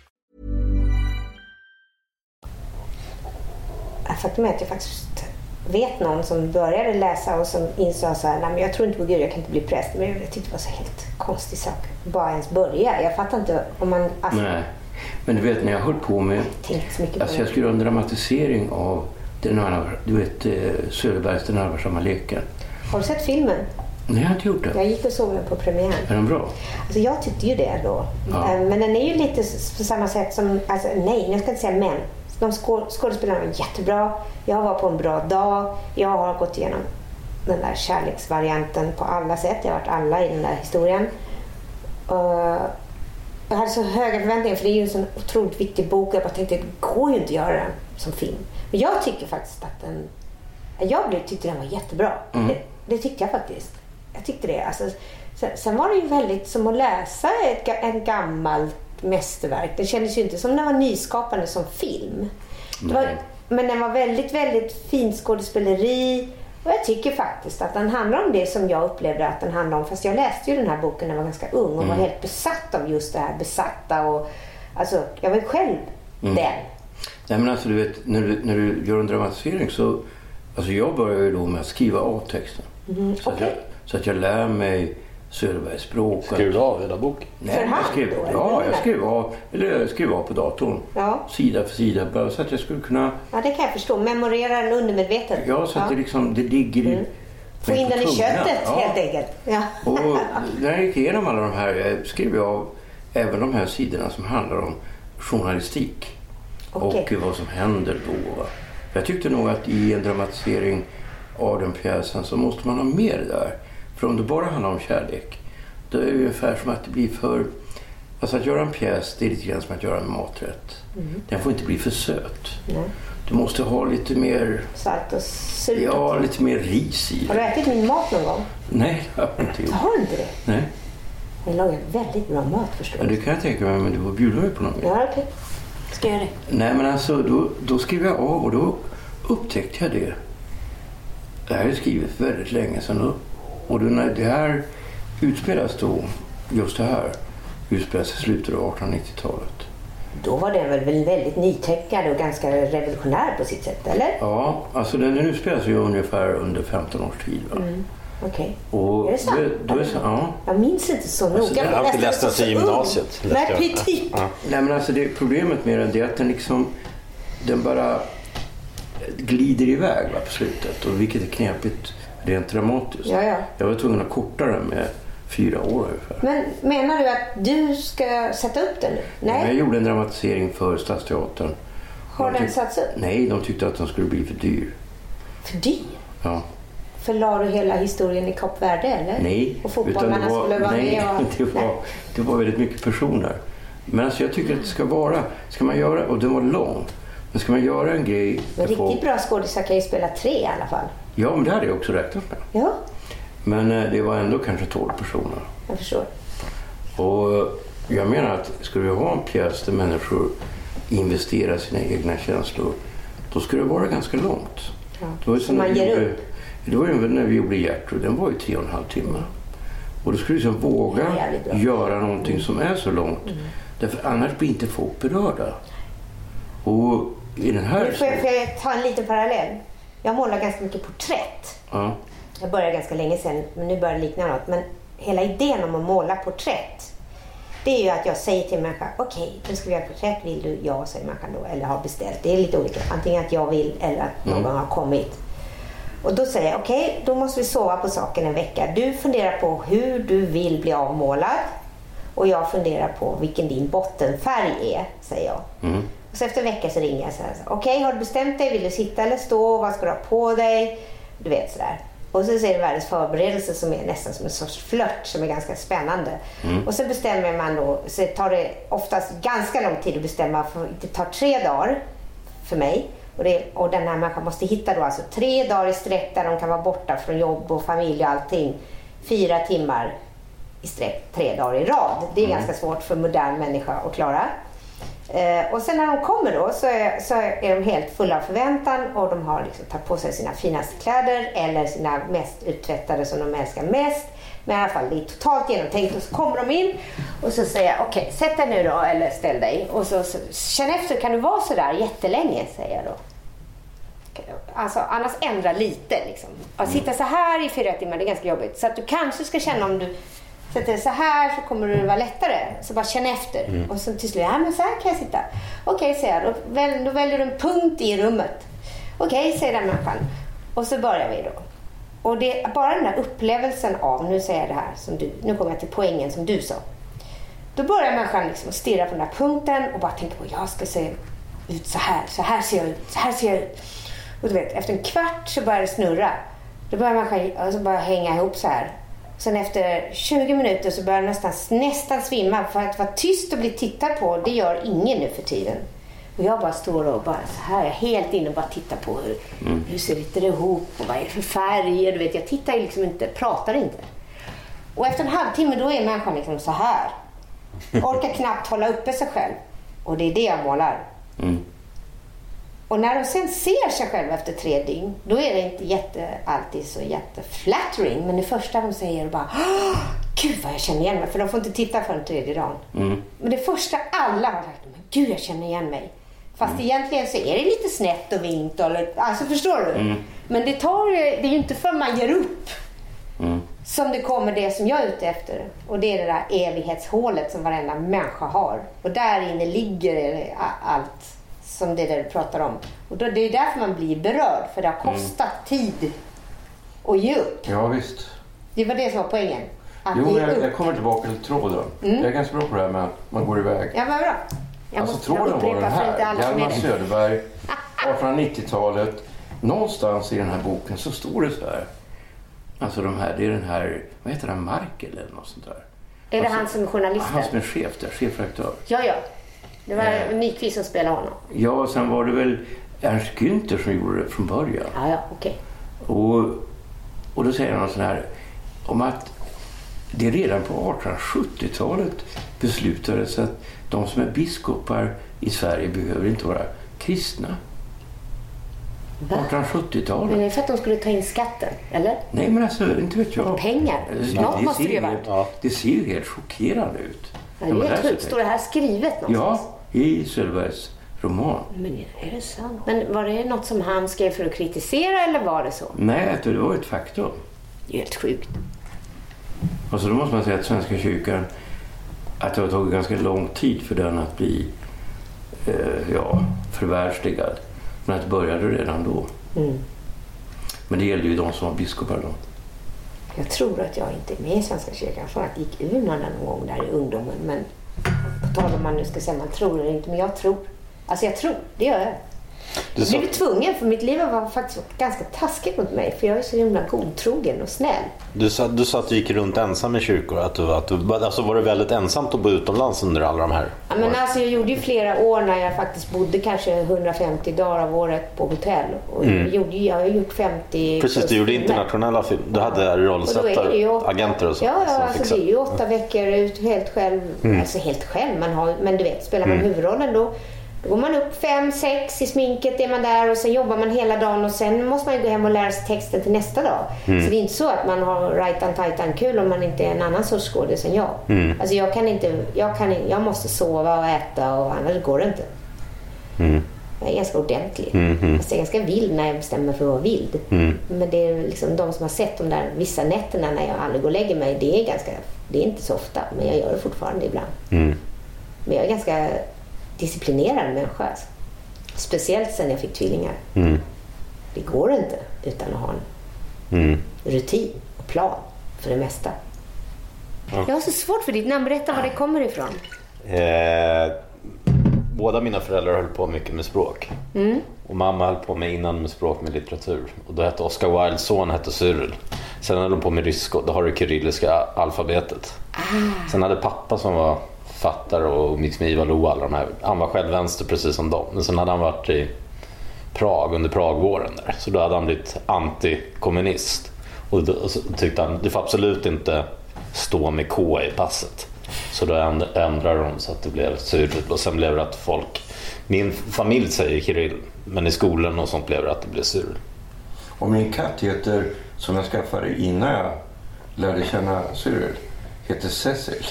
Faktum är att jag faktiskt vet någon som började läsa och som insåg så här, nej men jag tror inte på Gud, jag kan inte bli präst. Men jag tyckte det var så helt konstig sak. Bara ens börja. Jag fattar inte om man... Alltså, Nej. Men du vet när jag höll på med... på Alltså jag skulle göra en dramatisering av den allvar, du vet, eh, Söderbergs Den allvarsamma leken. Har du sett filmen? Nej, jag har inte gjort det. Jag gick och såg den på premiären. Är den bra? Alltså jag tyckte ju det då. Ja. Eh, Men den är ju lite på samma sätt som, alltså nej, jag ska inte säga men. De skå- skådespelarna var jättebra. Jag var på en bra dag. Jag har gått igenom den där kärleksvarianten på alla sätt. Jag har varit alla i den där historien. Eh, jag hade så höga förväntningar för det är ju en sån otroligt viktig bok. Jag bara tänkte, det går ju inte att göra den som film. Men jag tycker faktiskt att den... Jag tyckte den var jättebra. Det, det tyckte jag faktiskt. Jag tyckte det. Alltså, sen, sen var det ju väldigt som att läsa ett, en gammalt mästerverk. Det kändes ju inte som den var nyskapande som film. Var, men den var väldigt, väldigt fin skådespeleri. Och jag tycker faktiskt att den handlar om det som jag upplevde att den handlar om. Fast jag läste ju den här boken när jag var ganska ung och var helt besatt av just det här besatta. Och, alltså, jag var ju själv den. Nej men alltså du vet, när du, när du gör en dramatisering så... Alltså jag börjar ju då med att skriva av texten. så, att jag, så att jag lär mig Söderbergs språk. Skrev du av hela boken? Nej, jag skrev, ja, jag skrev av, eller jag skrev av på datorn. Ja. Sida för sida, bara så att jag skulle kunna... Ja, det kan jag förstå. Memorera den undermedvetet. Ja, så att det liksom, det ligger i... Få in den i köttet Ja. helt enkelt. Ja. Och när jag gick igenom alla de här jag skrev jag av även de här sidorna som handlar om journalistik. Okej. Och vad som händer då. Jag tyckte nog att i en dramatisering av den pjäsen så måste man ha mer där. För om det bara handlar om kärlek, då är det ungefär som att det blir för... Alltså att göra en pjäs, det är lite grann som att göra en maträtt. Den får inte bli för söt. Du måste ha lite mer, Salt och surt. ja, lite mer ris i Har du ätit min mat någon gång? Nej, det har jag inte gjort. Har du inte det? Nej. Jag lagar väldigt bra mat förstår Ja, du. det kan jag tänka mig, men du får bjuda mig på något. Ja, okej. Ska jag göra det? Nej, men alltså då, då skrev jag av och då upptäckte jag det. Det här är skrivet väldigt länge sedan. Då. Och då när det här utspelas då, just det här, utspelas i slutet av 1890-talet. Då var den väl väldigt nytänkande och ganska revolutionär på sitt sätt, eller? Ja, alltså den, utspelas ju ungefär under 15 års tid. Va? Okej. Och Är det sant? Är det så, ja. Jag minns inte så noga. Alltså, jag har alltid läst den i gymnasiet, Nej, jag. typ. Nej, men alltså det, problemet med den är att den liksom, den bara glider iväg va, på slutet. Och vilket är knepigt rent dramatiskt. Ja, ja. Jag var tvungen att korta den med fyra år ungefär. Men menar du att du ska sätta upp den nu? Nej. Jag gjorde en dramatisering för Stadsteatern. Har De den satts upp? Nej, de tyckte att den skulle bli för dyr. För dyr? Ja. Förlade du hela historien i Kap Verde, eller? Nej, Och fotbollarna var, skulle vara nej, med? Och... det, var, det var väldigt mycket personer. Men alltså jag tycker att det ska vara, ska man göra, och den var lång, men ska man göra en grej... Men där folk- riktigt bra skådisar kan ju spela tre i alla fall. Ja, men det hade jag också räknat med. Ja, Men eh, det var ändå kanske 12 personer. jag förstår. Och eh, jag menar att skulle vi ha en pjäs där människor investerar sina egna känslor, då skulle det vara ganska långt. Det var ju man ger upp. Det var ju när vi gjorde Gertrud, den var ju tre och en halv timme. Och då skulle vi liksom våga göra någonting som är så långt. Därför annars blir inte folk berörda. Och i den här... Nu får jag, får jag ta en liten parallell? Jag målar ganska mycket porträtt. Ja, Jag började ganska länge sedan, men nu börjar det likna något. Men hela idén om att måla porträtt, det är ju att jag säger till människan, okej, nu ska vi göra porträtt, vill du? Ja, säger människan då, eller har beställt. Det är lite olika. Antingen att jag vill eller att någon har kommit. Och då säger jag, okej, då måste vi sova på saken en vecka. Du funderar på hur du vill bli avmålad. Och jag funderar på vilken din bottenfärg är, säger jag. Och så efter en vecka så ringer jag så här. Okej, har du bestämt dig? Vill du sitta eller stå? Vad ska du ha på dig? Du vet sådär. Och så är det världens förberedelse som är nästan som en sorts flört som är ganska spännande. Och så bestämmer man då, så tar det oftast ganska lång tid att bestämma, för det tar tre dagar för mig. Och, det, och den här människan måste hitta då alltså tre dagar i sträck där de kan vara borta från jobb och familj och allting. Fyra timmar i sträck, tre dagar i rad. Det är ganska svårt för en modern människa att klara. Eh, och sen när de kommer då så är, så är de helt fulla av förväntan och de har liksom tagit på sig sina finaste kläder eller sina mest uttvättade som de älskar mest. Men i alla fall, det är totalt genomtänkt och så kommer de in och så säger jag okej, sätt dig nu då eller ställ dig. Och så, så känn efter, kan du vara så där jättelänge? säger jag då. Alltså annars ändra lite liksom. Att sitta så här i fyra timmar, det är ganska jobbigt. Så att du kanske ska känna om du sätter dig så här så kommer det vara lättare. Så bara känn efter. Och så till slut, ja men så här kan jag sitta. Okej, säger jag. Då, väl, då väljer du en punkt i rummet. Okej, säger den människan. Och så börjar vi då. Och det är bara den här upplevelsen av, nu säger jag det här som du, nu kommer jag till poängen som du sa. Då börjar människan liksom att stirra på den här punkten och bara tänka på jag ska se ut så här, så här ser jag ut, så här ser jag ut. Och du vet, efter en kvart så börjar det snurra. Då börjar människan alltså bara hänga ihop så här. Sen efter 20 minuter så börjar den nästan, nästan svimma. För att vara tyst och bli tittad på, det gör ingen nu för tiden. Och jag bara står och bara så här, helt inne och bara tittar på hur, Mm. hur ser det ihop och vad är det för färger. Du vet, jag tittar liksom inte, pratar inte. Och efter en halvtimme då är människan liksom så här. Orkar knappt hålla uppe sig själv. Och det är det jag målar. Mm. Och när de sen ser sig själva efter tre dygn, då är det inte jätte, alltid så jätteflattering. Men det första de säger är bara "Åh, Gud vad jag känner igen mig. För de får inte titta förrän tredje dagen. Mm. Men det första alla har sagt, men Gud jag känner igen mig. Fast egentligen så är det lite snett och vint. Och, lite- alltså förstår du? Men det, tar, det är ju inte för man ger upp som det kommer det som jag är ute efter. Och det är det där evighetshålet som varenda människa har. Och där inne ligger allt som det där du pratar om. Och då, det är därför man blir berörd. För det har kostat tid att ge upp. Ja, visst. Det var det som var poängen. Att Jo, jag, jag kommer tillbaka till tråden. Jag är ganska bra på det här med att man går iväg. Ja, vad bra. Jag Alltså tråden var den här. Hjalmar det. Söderberg, 1890-talet. Någonstans i den här boken så står det så här. Alltså de här, det är den här, vad heter han, Markel eller något sånt där. Är det Alltså, han som är journalisten? Han som är chef där, chefredaktör. Ja, ja. Det var Eh. Nyqvist som spelade honom. Ja, och sen var det väl Ernst Günther som gjorde det från början. Ja, ja, okej. Och, och då säger han sån här om att det redan på 1870-talet beslutades att de som är biskopar i Sverige behöver inte vara kristna. Va? 1870-talet. Men det är för att de skulle ta in skatten, eller? Nej men alltså, inte vet jag. Pengar. Något måste det ju vara. det ser ju helt chockerande ut. Ja, det är helt sjukt. Står det här skrivet någonstans? Ja, i Söderbergs roman. Men är det sant? Men var det något som han skrev för att kritisera eller var det så? Nej, det var ett faktum. Det är helt sjukt. Och så då måste man säga att Svenska kyrkan, att det har tagit ganska lång tid för den att bli eh, ja, förvärldsligad. Men att det började redan då. Mm. Men det gällde ju de som var biskopar då. Jag tror att jag inte är med i Svenska kyrkan. för att jag gick ur någon annan gång där i ungdomen. Men på tal om man nu ska säga man tror eller inte. Men jag tror. Alltså jag tror, det gör jag. Du Jag sa, blev tvungen för mitt liv var faktiskt ganska taskigt mot mig. För jag är så himla godtrogen och snäll. du, sa, du sa att du gick runt ensam i kyrkor. Att du, att du, alltså var det väldigt ensamt att bo utomlands under alla de här Ja, men alltså, jag gjorde ju flera år när jag faktiskt bodde kanske 150 dagar av året på hotell. Och jag, gjorde, jag har gjort 50 Mm. Precis, du gjorde filmer. internationella film. Du hade rollsättare, åtta- agenter och så. Ja, ja alltså, det är ju åtta veckor ut helt själv. Mm. Alltså helt själv, man har, men du vet, spelar man huvudrollen då då går man upp fem, sex i sminket, är man där och sen jobbar man hela dagen och sen måste man ju gå hem och lära sig texten till nästa dag. Mm. Så det är inte så att man har rajtan tajtan kul om man inte är en annan sorts skådis än jag. Mm. Alltså jag kan inte, jag, kan, jag måste sova och äta och annars går det inte. Mm. Jag är ganska ordentlig. Mhm. Fast jag är ganska vild när jag bestämmer mig för att vara vild. Mm. Men det är liksom de som har sett de där vissa nätterna när jag aldrig går och lägger mig. Det är, ganska, det är inte så ofta, men jag gör det fortfarande ibland. Mm. Men jag är ganska disciplinerad människa. Alltså. Speciellt sen jag fick tvillingar. Mm. Det går inte utan att ha en Mm. rutin och plan för det mesta. Jag har så svårt för ditt namn. Berätta var det kommer ifrån. Eh, båda mina föräldrar höll på mycket med språk. Och mamma höll på med innan med språk med litteratur. Och då hette Oscar Wildes son hette Cyril. Sen höll de på med ryska och då har du kyrilliska alfabetet. Sen hade pappa som var Fattar och umgicks med Ivar Lo alla de här. Han var själv vänster precis som dem. Men sen hade han varit i Prag under Pragvåren där. Så då hade han blivit antikommunist. Och då tyckte han, du får absolut inte stå med K i passet. Så då ändrade de så att det blev Cyril och sen blev det att folk, min familj säger Kirill, men i skolan och sånt blev det att det blev Cyril. Och min katt heter, som jag skaffade innan jag lärde känna Cyril, heter Cecil.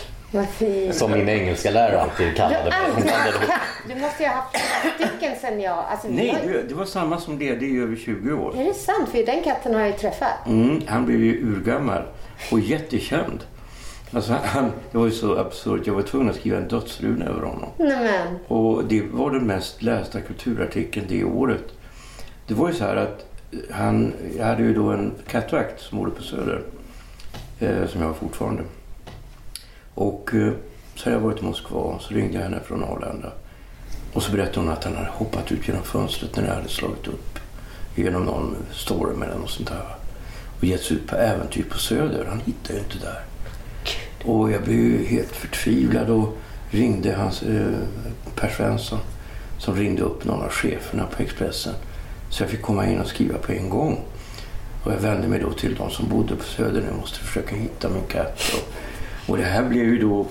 Som min engelska lärare alltid kallade mig. Du måste ju ha haft flera stycken sen jag... Alltså, Nej, har- det, det var samma som det. Det är över 20 år. Är det sant? För den katten har jag ju träffat. Mm, han blev ju urgammal och jättekänd. Alltså han, det var ju så absurt. Jag var tvungen att skriva en dödsruna över honom. Nämen. Och det var den mest lästa kulturartikeln det året. Det var ju så här att han, jag hade ju då en kattvakt som bodde på Söder. Eh, som jag har fortfarande. Och eh, så hade jag varit i Moskva så ringde jag henne från Arlanda. Och så berättade hon att han hade hoppat ut genom fönstret när det hade slagit upp. Genom någon storm eller något sånt där. Och gett sig ut på äventyr på Söder. Han hittade ju inte där. Och jag blev ju helt förtvivlad och ringde hans eh, Per Svensson som ringde upp någon av cheferna på Expressen. Så jag fick komma in och skriva på en gång. Och jag vände mig då till de som bodde på Söder. Jag måste försöka hitta min katt. Och, och det här blev ju då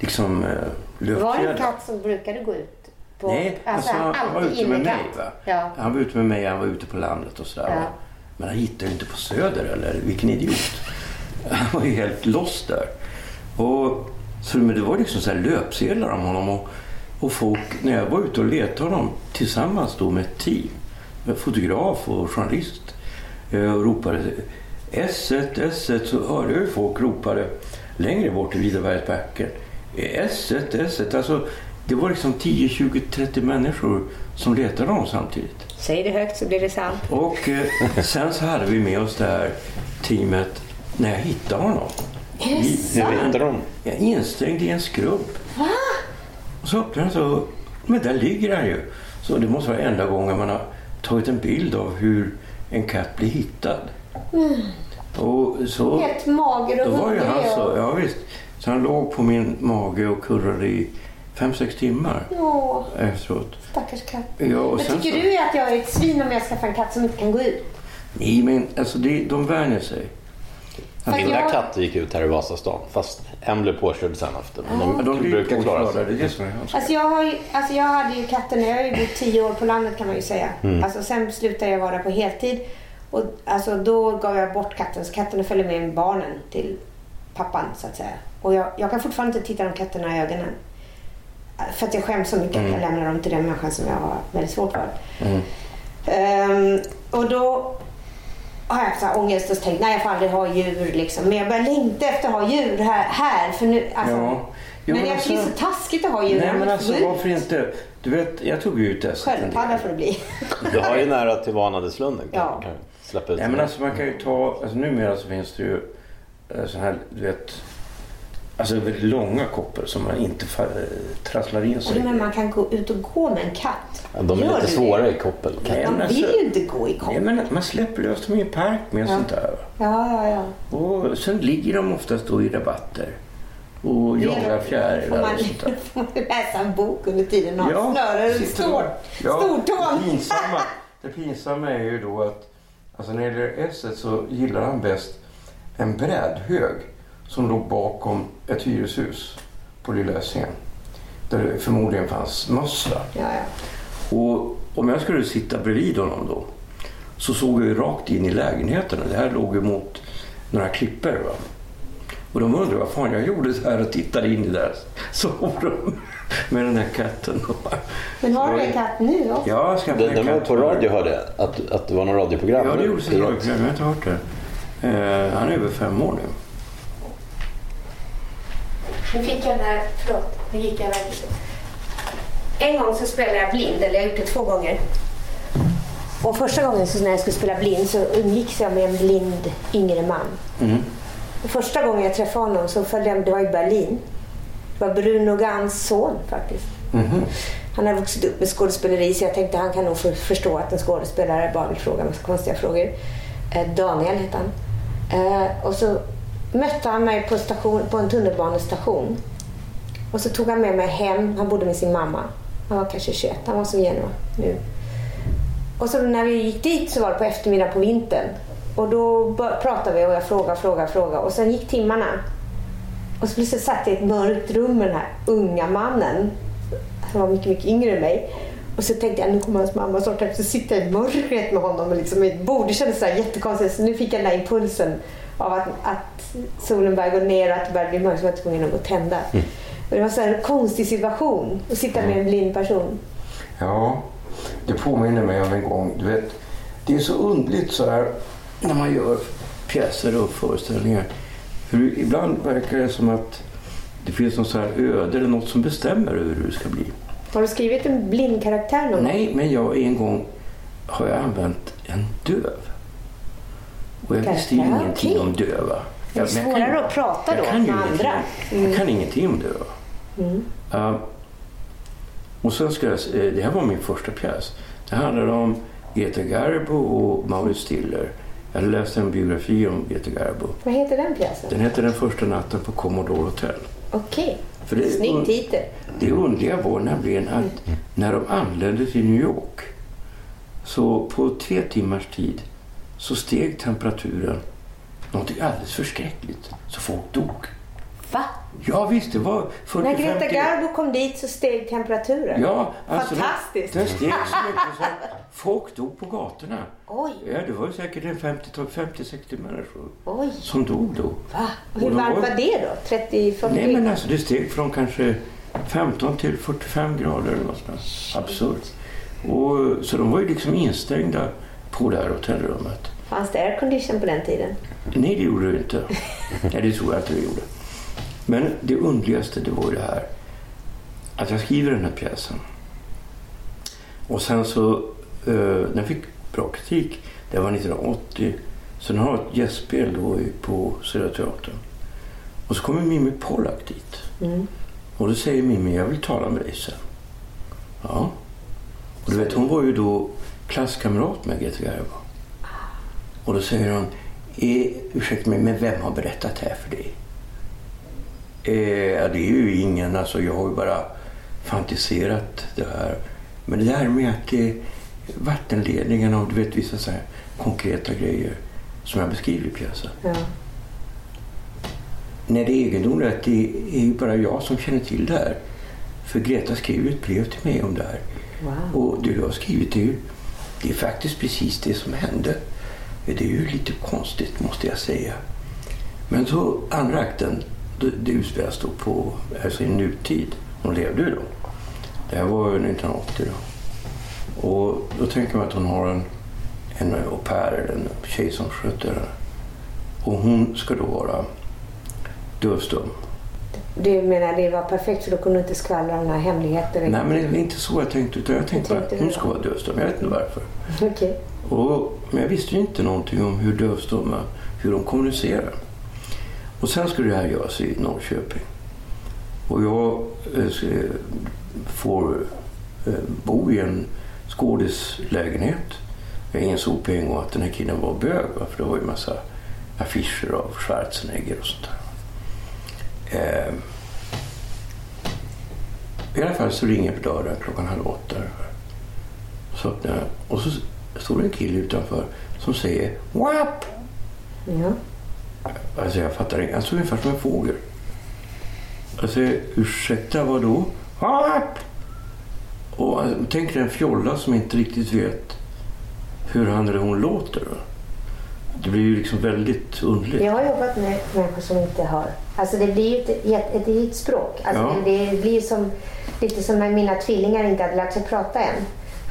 liksom eh, Var det en katt som brukade gå ut? På, Nej, alltså, han var alltid ute med mig. Ja. Han var ute med mig, han var ute på landet och sådär. Ja. Men han hittade ju inte på Söder eller vilken idiot. Han var ju helt lost där. Och, så, men det var liksom så här löpsedlar om honom. Och, och folk, när jag var ute och letade honom tillsammans då med ett team, med fotograf och journalist, eh, och ropade S1, S1, så hörde jag ju folk ropade längre bort i Vidabergsbacken. S1, S1, alltså det var liksom 10, 20, 30 människor som letade honom samtidigt. Säg det högt så blir det sant. Och eh, sen så hade vi med oss det här teamet när jag hittade honom. Är det Vi- sant? De? Jag är instängd i en skrubb. Och så öppnar jag så, men där ligger han ju. Så det måste vara enda gången man har tagit en bild av hur en katt blir hittad. Och så, Helt mager och då var ju hungrig. han så, ja visst. Så han låg på min mage och kurrade i fem sex timmar Åh, efteråt. stackars katt. Ja, och Men tycker så, du att jag är ett svin om jag skaffar en katt som inte kan gå ut? Nej, men alltså det, de vänjer sig. Mina jag- katter gick ut här i Vasastan. Fast en blev påkörd sen efter. Men de, Ja, de blir brukar klara sig. Det är. Alltså jag, har ju, alltså jag hade ju katten, jag har ju bott tio år på landet kan man ju säga. Mm. Alltså sen slutade jag vara på heltid. Och alltså då gav jag bort katten, så katten följde med barnen till pappan så att säga. Och jag, jag kan fortfarande inte titta de katterna i ögonen. För att jag skäms så mycket Mm. att jag lämnar dem till den människan som jag har väldigt svårt för. Ehm, och då har jag haft så här ångest och tänkt nej jag får aldrig ha djur liksom. Men jag börjar längta efter att ha djur här. här för nu, alltså, Ja. Jo, men men jag tycker det är alltså- så taskigt att ha djur. Nej Jag men alltså varför inte? Du vet, jag tog ju ut del. Sköldpadda får det bli. Du har ju nära till Vanadislunden. Kan, Ja. kan släppa ut Nej men alltså man kan ju ta, alltså numera så finns det ju eh, så här, du vet, alltså väldigt långa koppor som man inte eh, trasslar in Och sig du i. menar man kan gå ut och gå med en katt? Ja, de är Gör lite du svåra det? i koppel. Nej, De men vill alltså- ju inte gå i kopp. Nej men man släpper lös dem i en park med Ja. sånt där. Ja, ja, ja. Och sen ligger de oftast då i rabatter. Och jagar fjärilar man, och sånt där. får man läsa en bok under tiden och runt sitter stor, ja, stortån? Det pinsamma, det pinsamma är ju då att alltså när det gäller S så gillar han bäst en brädhög som låg bakom ett hyreshus på Lilla Essingen. Där det förmodligen fanns möss. va? Ja, ja. Och om jag skulle sitta bredvid honom då så såg jag ju rakt in i lägenheten. Det här låg ju mot några klippor. Va? Och de undrade vad fan jag gjorde så här och tittade in i deras sovrum med den där katten. Men har du en katt nu också? Ja, jag ska Den, den var på radio hörde jag. Att, att det var något radioprogram. Ja, det nu. gjordes ett radioprogram. Jag har inte hört det. Eh, han är över fem år nu. Nu fick jag den här, förlåt, nu gick jag iväg. En gång så spelade jag blind, eller jag har gjort det två gånger. Och första gången så när jag skulle spela blind så umgicks jag med en blind yngre man. Och första gången jag träffade honom så följde jag, det var i Berlin. Var Bruno Gans son faktiskt. Han hade vuxit upp med skådespeleri så jag tänkte han kan nog för, förstå att en skådespelare bara vill fråga massa konstiga frågor. Eh, Daniel hette han. Eh, och så mötte han mig på, station, på en tunnelbanestation. Och så tog han med mig hem. Han bodde med sin mamma. Han var kanske 21. Han var som Genua nu. Och så när vi gick dit så var det på eftermiddagen på vintern. Och då pratade vi och jag frågade, frågade, frågade. Och sen gick timmarna. Och så plötsligt satt jag i ett mörkt rum med den här unga mannen. Han var mycket, mycket yngre än mig. Och så tänkte jag, nu kommer hans mamma snart. Så sitter jag i mörkret med honom och liksom i ett bord. Det kändes så här jättekonstigt. Så nu fick jag den där impulsen av att, att solen började gå ner och att det började bli mörkt. Så var jag tvungen att tända. Och det var så en konstig situation att sitta med en blind person. Ja, det påminner mig om en gång. Du vet, det är så undligt så här när man gör pjäser och föreställningar. Hur ibland verkar det som att det finns något så här öde eller något som bestämmer över hur det ska bli. Har du skrivit en blind karaktär någon? Nej, men jag en gång har jag använt en döv. Och jag visste ju ingenting om döva. Det är men jag svårare att prata jag då kan med andra. Mm. Jag kan ingenting om döva. Ja. och sen ska jag, eh, det här var min första pjäs. Det handlade om Greta Garbo och Maurits Stiller. Jag hade läst en biografi om Greta Garbo. Vad heter den pjäsen? Den hette Den första natten på Commodore Hotel. Okej. För det- Snygg titel. Det underliga var nämligen att när de anlände till New York så på tre timmars tid så steg temperaturen någonting alldeles förskräckligt. Så folk dog. Va? Ja visst, det var 40 När Greta 50 Garbo kom dit så steg temperaturen. Ja, alltså Fantastiskt. Den, den steg så mycket så folk dog på gatorna. Oj. Ja, det var ju säkert en 50-60 människor Oj. som dog då. Va? Och hur varmt var- var det då? 30-40? Nej men alltså det steg från kanske 15 till 45 grader eller något sånt. Absurt. Och, så de var ju liksom instängda på det här hotellrummet. Fanns det aircondition på den tiden? Nej, det gjorde det inte. Nej, det tror jag inte det gjorde. Men det underligaste det var det här att jag skriver den här pjäsen. Och sen så, eh, den fick bra kritik. Det var 1980. Så den har ett gästspel då på Södra Teatern. Och så kommer Mimmi Pollack dit. Och då säger Mimmi, jag vill tala med dig sen. Ja. Och du vet, hon var ju då klasskamrat med Greta Garbo. Och då säger hon, eh, ursäkta mig, men vem har berättat det här för dig? Eh, det är ju ingen, alltså jag har ju bara fantiserat det här. Men det där med att eh, vattenledningarna och du vet vissa så här konkreta grejer som jag beskriver i pjäsen. Ja. Nej, det egendomliga är att det är ju bara jag som känner till det här. För Greta skrev ett brev till mig om det här. Wow. Och det jag har skrivit är ju, det är faktiskt precis det som hände. Det är ju lite konstigt måste jag säga. Men så andra akten, det, det utspelas då på, alltså i nutid. Hon levde ju då. Det här var ju 1980 då. Och då tänker man att hon har en, en au pair, eller en tjej som sköter henne. Och hon ska då vara dövstum. Du menar det var perfekt för då kunde du inte skvallra några hemligheter? Nej, men det är inte så jag tänkte. Utan jag tänkte tänkte att hon ska vara dövstum. Jag vet inte varför. Okej. Och, men jag visste ju inte någonting om hur dövstumma, hur de kommunicerar. Och sen skulle det här göras i Norrköping. Och jag eh, eh får eh, bo i en skådislägenhet. Jag insåg på en gång att den här killen var bög. För det var ju en massa affischer av Schwarzenegger och sånt där. Eh, I alla fall så ringer på dörren klockan halv åtta. Så öppnar jag och så står det en kille utanför som säger WAP! Ja. Alltså jag fattar inte. Han såg ungefär som en fågel. Alltså ursäkta vad då? WAP! Och alltså, tänk dig en fjolla som inte riktigt vet hur han eller hon låter. Det blir ju liksom väldigt underligt. Jag har jobbat med människor som inte har. Alltså det blir ju ett, ett, ett eget språk. Alltså Ja. det, det blir som, lite som när mina tvillingar inte hade lärt sig prata än.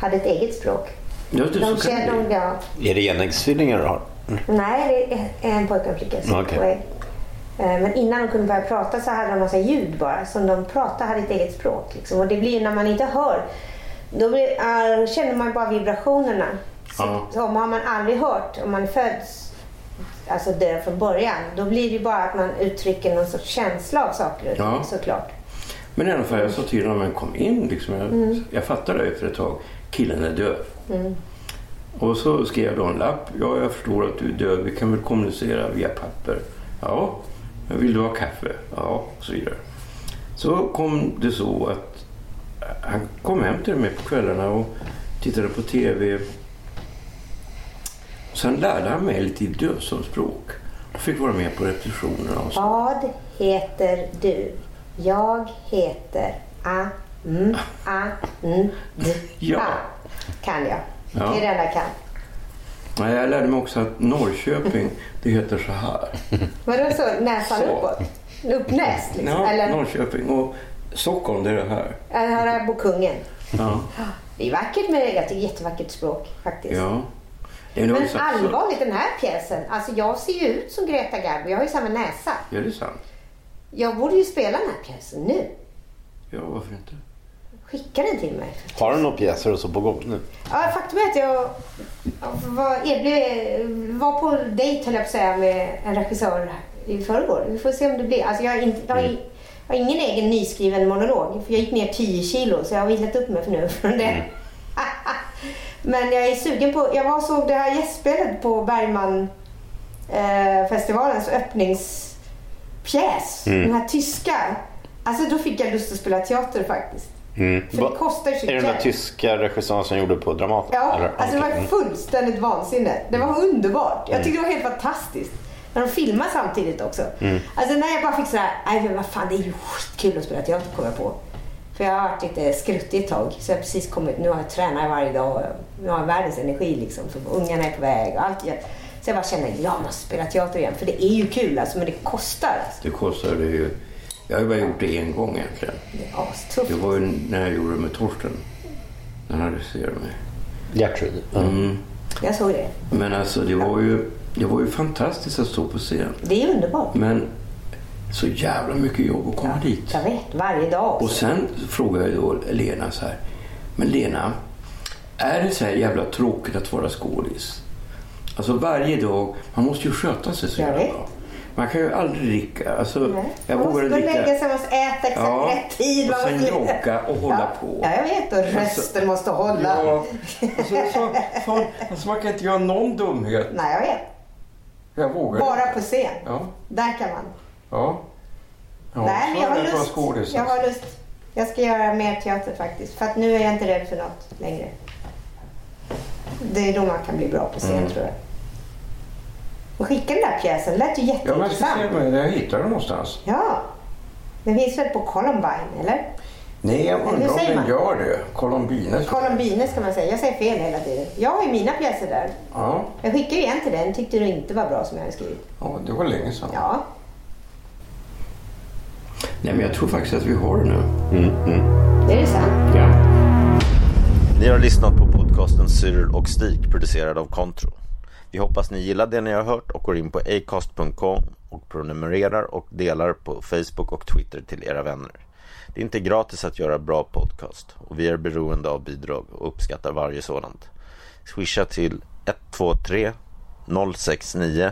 Hade ett eget språk. Ja, det, De så känner, bli. ja, Är det enäggstvillingar du har? Nej, det är en pojke och en flicka. Okej. på väg. Eh, Men innan de kunde börja prata så hade de massa ljud bara som de pratade hade ett eget språk. Liksom. Och det blir ju när man inte hör. Då blir, äh, känner man bara vibrationerna. Så, Ja. så har man aldrig hört, om man är född alltså döv från början, då blir det bara att man uttrycker någon sorts känsla av saker och Ja. såklart. Men i alla fall, jag sa till honom, men kom in. Liksom. Jag, Mm. jag fattade efter ett tag. Killen är döv. Och så skrev jag då en lapp. Ja, jag förstår att du är döv. Vi kan väl kommunicera via papper. Ja, vill du ha kaffe? Ja, och så vidare. Så kom det så att han kom hem till mig på kvällarna och tittade på tv. Sen lärde han mig lite i dövsomspråk. Jag fick vara med på repetitionerna och så. Vad heter du? Jag heter A, M, A, N, D, Ja. A. Kan jag. Ja. Det är det enda jag kan. Nej, Jag lärde mig också att Norrköping, det heter så här. Vadå så? Näsan Så. uppåt? Uppnäst liksom? Ja, Eller? Norrköping. Och Stockholm, det är det här. Eller här är Bokungen. Ja. Det är vackert med jag tycker jättevackert språk faktiskt. ja. Det är Men sagt så. allvarligt den här pjäsen. Alltså jag ser ju ut som Greta Garbo. Jag har ju samma näsa. Ja, det är sant. Jag borde ju spela den här pjäsen nu. Ja, varför inte? Skicka den till mig. Har du några pjäser och så på gång nu? Ja, faktum är att jag var, erbjud, var på dejt höll jag på att säga med en regissör i förrgår. Vi får se om det blir. Alltså jag, har inte, jag, Mm. jag har ingen egen nyskriven monolog. För jag gick ner 10 kilo så jag har vilat upp mig för nu från det. Mm. Men jag är sugen på, jag var såg det här gästspelet på Bergman eh, festivalens öppningspjäs. Mm. Den här tyska. Alltså då fick jag lust att spela teater faktiskt. Mm. Det kostar ju så Är det den där tyska regissören som gjorde på Dramaten? Ja, eller? alltså det var. Mm. fullständigt vansinne. Det var underbart. Jag tyckte det var helt fantastiskt. När de filmade samtidigt också. Mm. Alltså när jag bara fick sådär, nej men vad fan det är ju skitkul att spela teater kom jag på. För jag har varit lite skruttig ett tag. Så jag precis kommit, nu har jag tränat varje dag och nu har jag världens energi liksom. För ungarna är på väg och allt. Så jag bara känner, jag måste spela teater igen. För det är ju kul alltså, men det kostar. Alltså. Det kostar det ju. Jag har bara gjort det en gång egentligen. Det är astufft. Det var ju när jag gjorde det med Torsten. När han regisserade mig. Gertrud. Ja. Mm. Jag såg det. Men alltså det var ju, det var ju fantastiskt att stå på scen. Det är underbart. Men så jävla mycket jobb att komma dit. Jag vet, varje dag också. Och sen frågade jag då Lena så här. Men Lena, är det så här jävla tråkigt att vara skådis? Alltså varje dag, man måste ju sköta sig så Jag jävla vet. bra. Man kan ju aldrig dricka. Alltså, Nej. jag man måste och lägga dricka. sig, man måste äta exakt Ja, rätt tid. och sen jogga och hålla ja. på. Ja, jag vet. Och rösten måste hålla. Ja, alltså, så, fan, alltså man kan inte göra någon dumhet. Nej, jag vet. Jag vågar Bara på scen. Ja, Där kan man. ja. ja Nej, men så jag har lust. skådis, Jag alltså. har lust. Jag ska göra mer teater faktiskt. För att nu är jag inte rädd för något längre. Det är då man kan bli bra på scen Mm. tror jag. Och skicka den där pjäsen. Det lät ju Ja, men jag jätteintressant. jag hittar den någonstans. Ja. Den finns väl på Columbine, eller? Nej, jag undrar om den gör det. Columbine. Columbine ska man säga. Jag säger fel hela tiden. Jag har ju mina pjäser där. Ja, Jag skickade ju en till den. Tyckte du inte var bra som jag hade skrivit. ja, det var länge sedan. Ja. Nej, men jag tror faktiskt att vi har det nu. Det är det sant. Ja. Ni har lyssnat på podcasten Cyril och Stig producerad av Contro. Vi hoppas ni gillar det ni har hört och går in på acast.com och prenumererar och delar på Facebook och Twitter till era vänner. Det är inte gratis att göra bra podcast och vi är beroende av bidrag och uppskattar varje sådant. Swisha till 123 069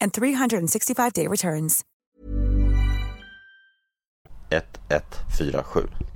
and 365-day returns. 1147.